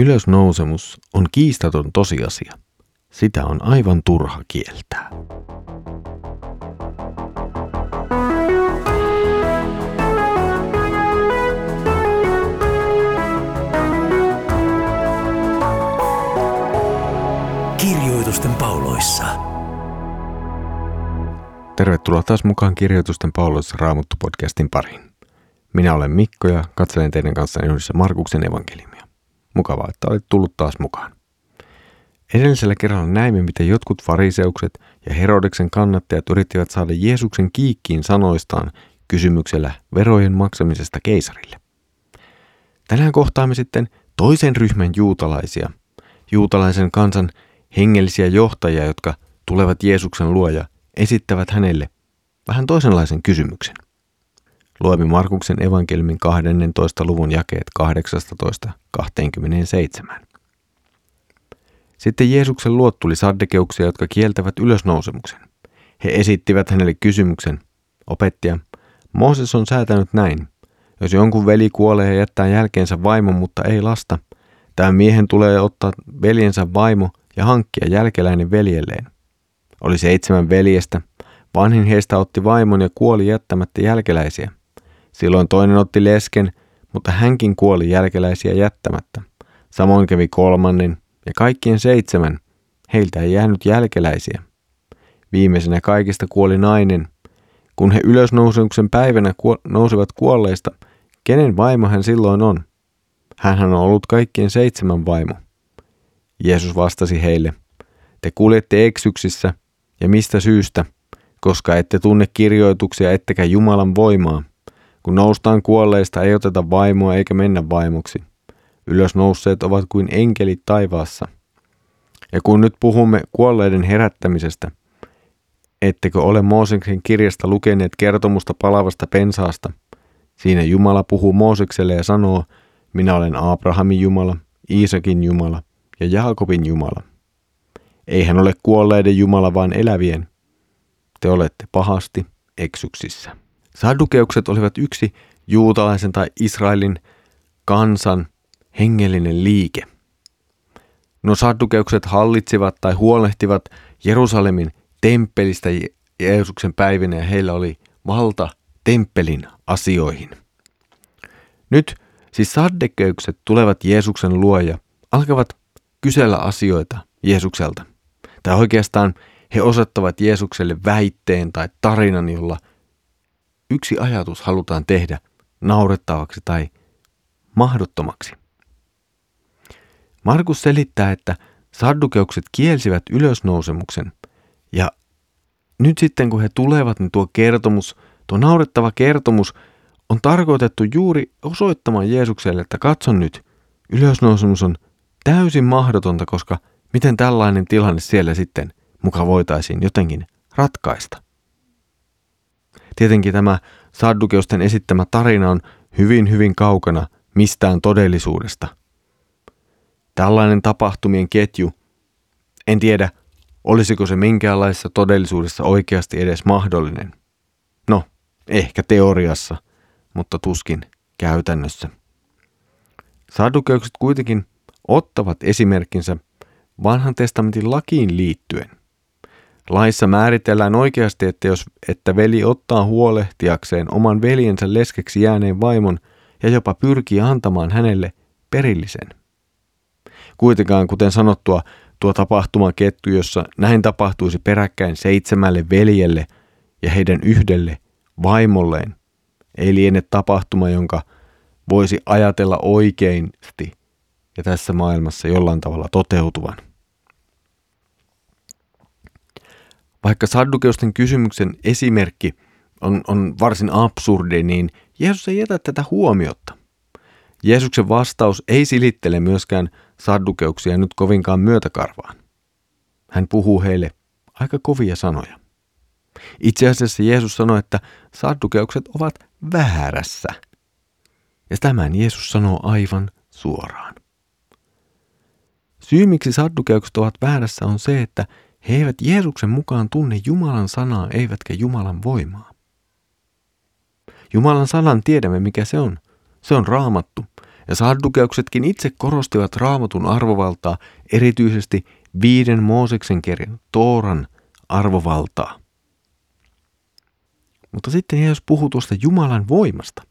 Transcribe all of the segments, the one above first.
Ylösnousemus on kiistaton tosiasia. Sitä on aivan turha kieltää. Kirjoitusten pauloissa. Tervetuloa taas mukaan Kirjoitusten pauloissa Raamuttu-podcastin pariin. Minä olen Mikko ja katselen teidän kanssa yhdessä Markuksen evankeliumia. Mukavaa, että olet tullut taas mukaan. Edellisellä kerralla näimme, miten jotkut fariseukset ja Herodeksen kannattajat yrittivät saada Jeesuksen kiikkiin sanoistaan kysymyksellä verojen maksamisesta keisarille. Tänään kohtaamme sitten toisen ryhmän juutalaisia, juutalaisen kansan hengellisiä johtajia, jotka tulevat Jeesuksen luo ja esittävät hänelle vähän toisenlaisen kysymyksen. Luemme Markuksen evankelmin 12. luvun jakeet 18-27. Sitten Jeesuksen luot tuli saddekeuksia, jotka kieltävät ylösnousemuksen. He esittivät hänelle kysymyksen, opettaja, Mooses on säätänyt näin. Jos jonkun veli kuolee ja jättää jälkeensä vaimon, mutta ei lasta, tämän miehen tulee ottaa veljensä vaimo ja hankkia jälkeläinen veljelleen. Oli seitsemän veljestä, vanhin heistä otti vaimon ja kuoli jättämättä jälkeläisiä. Silloin toinen otti lesken, mutta hänkin kuoli jälkeläisiä jättämättä. Samoin kävi kolmannen ja kaikkien seitsemän. Heiltä ei jäänyt jälkeläisiä. Viimeisenä kaikista kuoli nainen. Kun he ylösnousemuksen päivänä kuo- nousivat kuolleista, kenen vaimo hän silloin on? Hän on ollut kaikkien seitsemän vaimo. Jeesus vastasi heille, te kuljette eksyksissä, ja mistä syystä, koska ette tunne kirjoituksia ettekä Jumalan voimaa. Kun noustaan kuolleista, ei oteta vaimoa eikä mennä vaimoksi. Ylösnousseet ovat kuin enkelit taivaassa. Ja kun nyt puhumme kuolleiden herättämisestä, ettekö ole Mooseksen kirjasta lukeneet kertomusta palavasta pensaasta? Siinä Jumala puhuu Moosekselle ja sanoo, minä olen Abrahamin Jumala, Iisakin Jumala ja Jaakobin Jumala. Ei hän ole kuolleiden Jumala, vaan elävien. Te olette pahasti eksyksissä. Saddukeukset olivat yksi juutalaisen tai Israelin kansan hengellinen liike. No saddukeukset hallitsivat tai huolehtivat Jerusalemin temppelistä Jeesuksen päivinä ja heillä oli valta temppelin asioihin. Nyt siis saddekeukset tulevat Jeesuksen luo ja alkavat kysellä asioita Jeesukselta. Tai oikeastaan he osoittavat Jeesukselle väitteen tai tarinan, jolla yksi ajatus halutaan tehdä naurettavaksi tai mahdottomaksi. Markus selittää, että saddukeukset kielsivät ylösnousemuksen ja nyt sitten kun he tulevat, niin tuo kertomus, tuo naurettava kertomus on tarkoitettu juuri osoittamaan Jeesukselle, että katson nyt, ylösnousemus on täysin mahdotonta, koska miten tällainen tilanne siellä sitten muka voitaisiin jotenkin ratkaista. Tietenkin tämä saddukeusten esittämä tarina on hyvin hyvin kaukana mistään todellisuudesta. Tällainen tapahtumien ketju, en tiedä, olisiko se minkäänlaisessa todellisuudessa oikeasti edes mahdollinen. No, ehkä teoriassa, mutta tuskin käytännössä. Saddukeukset kuitenkin ottavat esimerkkinsä vanhan testamentin lakiin liittyen. Laissa määritellään oikeasti, että jos että veli ottaa huolehtiakseen oman veljensä leskeksi jääneen vaimon ja jopa pyrkii antamaan hänelle perillisen. Kuitenkaan, kuten sanottua, tuo tapahtumaketju, jossa näin tapahtuisi peräkkäin seitsemälle veljelle ja heidän yhdelle vaimolleen, ei liene tapahtuma, jonka voisi ajatella oikeasti ja tässä maailmassa jollain tavalla toteutuvan. Vaikka saddukeusten kysymyksen esimerkki on, on varsin absurdi, niin Jeesus ei jätä tätä huomiota. Jeesuksen vastaus ei silittele myöskään saddukeuksia nyt kovinkaan myötäkarvaan. Hän puhuu heille aika kovia sanoja. Itse asiassa Jeesus sanoi, että saddukeukset ovat väärässä. Ja tämän Jeesus sanoo aivan suoraan. Syy, miksi saddukeukset ovat väärässä, on se, että he eivät Jeesuksen mukaan tunne Jumalan sanaa eivätkä Jumalan voimaa. Jumalan sanan tiedämme, mikä se on. Se on raamattu. Ja saddukeuksetkin itse korostivat raamatun arvovaltaa, erityisesti viiden Mooseksen kirjan, Tooran arvovaltaa. Mutta sitten Jeesus puhuu tuosta Jumalan voimasta.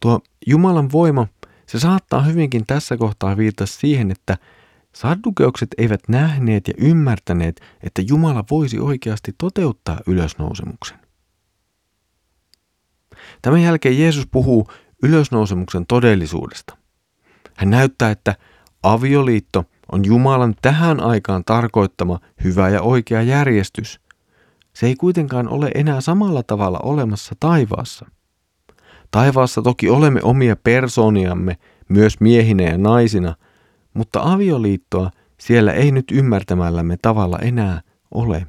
Tuo Jumalan voima, se saattaa hyvinkin tässä kohtaa viitata siihen, että saddukeukset eivät nähneet ja ymmärtäneet, että Jumala voisi oikeasti toteuttaa ylösnousemuksen. Tämän jälkeen Jeesus puhuu ylösnousemuksen todellisuudesta. Hän näyttää, että avioliitto on Jumalan tähän aikaan tarkoittama hyvä ja oikea järjestys. Se ei kuitenkaan ole enää samalla tavalla olemassa taivaassa. Taivaassa toki olemme omia persooniamme myös miehinä ja naisina, mutta avioliittoa siellä ei nyt ymmärtämällämme tavalla enää ole.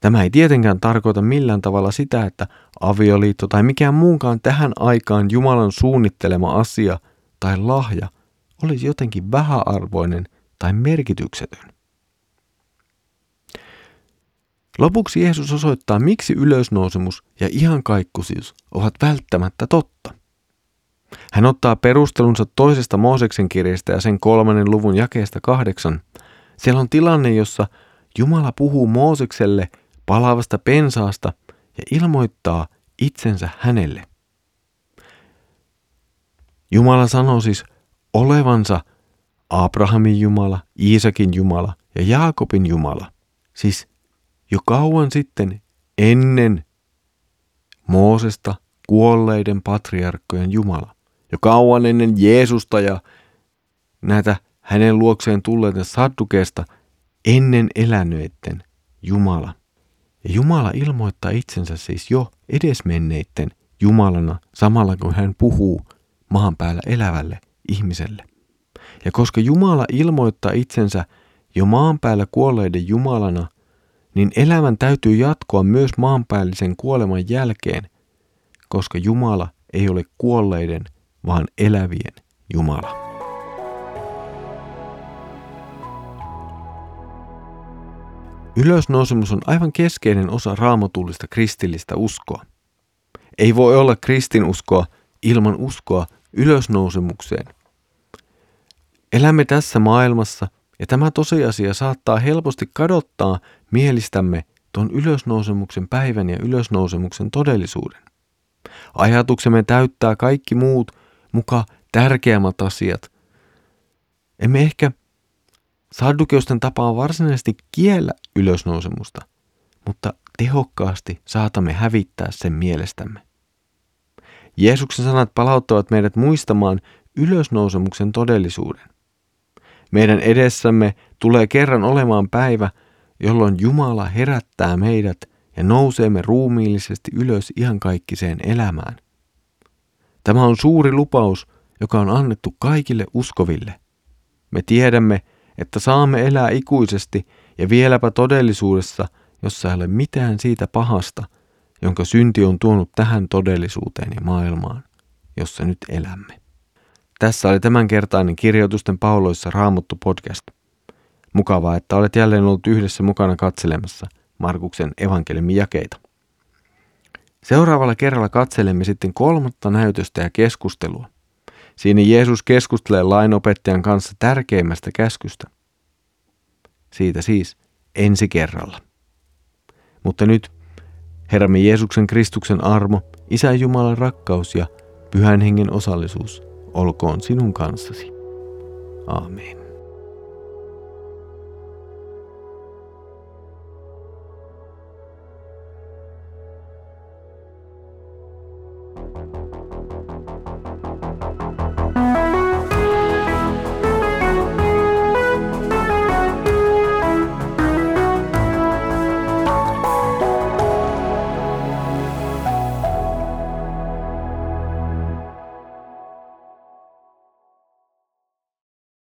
Tämä ei tietenkään tarkoita millään tavalla sitä, että avioliitto tai mikään muunkaan tähän aikaan Jumalan suunnittelema asia tai lahja olisi jotenkin vähäarvoinen tai merkityksetön. Lopuksi Jeesus osoittaa, miksi ylösnousemus ja ihankaikkuisuus ovat välttämättä totta. Hän ottaa perustelunsa toisesta Mooseksen kirjasta ja sen kolmannen luvun jakeesta kahdeksan. Siellä on tilanne, jossa Jumala puhuu Moosekselle – palavasta pensaasta ja ilmoittaa itsensä hänelle. Jumala sanoo siis olevansa Abrahamin Jumala, Iisakin Jumala ja Jaakobin Jumala. Siis jo kauan sitten ennen Moosesta kuolleiden patriarkkojen Jumala. Jo kauan ennen Jeesusta ja näitä hänen luokseen tulleiden saddukeesta ennen eläneiden Jumala. Ja Jumala ilmoittaa itsensä siis jo edesmenneitten Jumalana samalla kun hän puhuu maan päällä elävälle ihmiselle. Ja koska Jumala ilmoittaa itsensä jo maan päällä kuolleiden Jumalana, niin elämän täytyy jatkoa myös maanpäällisen kuoleman jälkeen, koska Jumala ei ole kuolleiden, vaan elävien Jumala. Ylösnousemus on aivan keskeinen osa raamatullista kristillistä uskoa. Ei voi olla kristinuskoa ilman uskoa ylösnousemukseen. Elämme tässä maailmassa ja tämä tosiasia saattaa helposti kadottaa mielistämme tuon ylösnousemuksen päivän ja ylösnousemuksen todellisuuden. Ajatuksemme täyttää kaikki muut muka tärkeämmät asiat. Emme ehkä Saddukeusten tapa on varsinaisesti kiellä ylösnousemusta, mutta tehokkaasti saatamme hävittää sen mielestämme. Jeesuksen sanat palauttavat meidät muistamaan ylösnousemuksen todellisuuden. Meidän edessämme tulee kerran olemaan päivä, jolloin Jumala herättää meidät ja nouseemme ruumiillisesti ylös ihan kaikkiseen elämään. Tämä on suuri lupaus, joka on annettu kaikille uskoville. Me tiedämme, että saamme elää ikuisesti ja vieläpä todellisuudessa, jossa ei ole mitään siitä pahasta, jonka synti on tuonut tähän todellisuuteen ja maailmaan, jossa nyt elämme. Tässä oli tämänkertainen kirjoitusten pauloissa Raamuttu podcast. Mukavaa, että olet jälleen ollut yhdessä mukana katselemassa Markuksen evankeliumin jakeita. Seuraavalla kerralla katselemme sitten kolmatta näytöstä ja keskustelua. Siinä Jeesus keskustelee lainopettajan kanssa tärkeimmästä käskystä. Siitä siis ensi kerralla. Mutta nyt Herramme Jeesuksen Kristuksen armo, Isä Jumalan rakkaus ja Pyhän Hengen osallisuus olkoon sinun kanssasi. Aamen.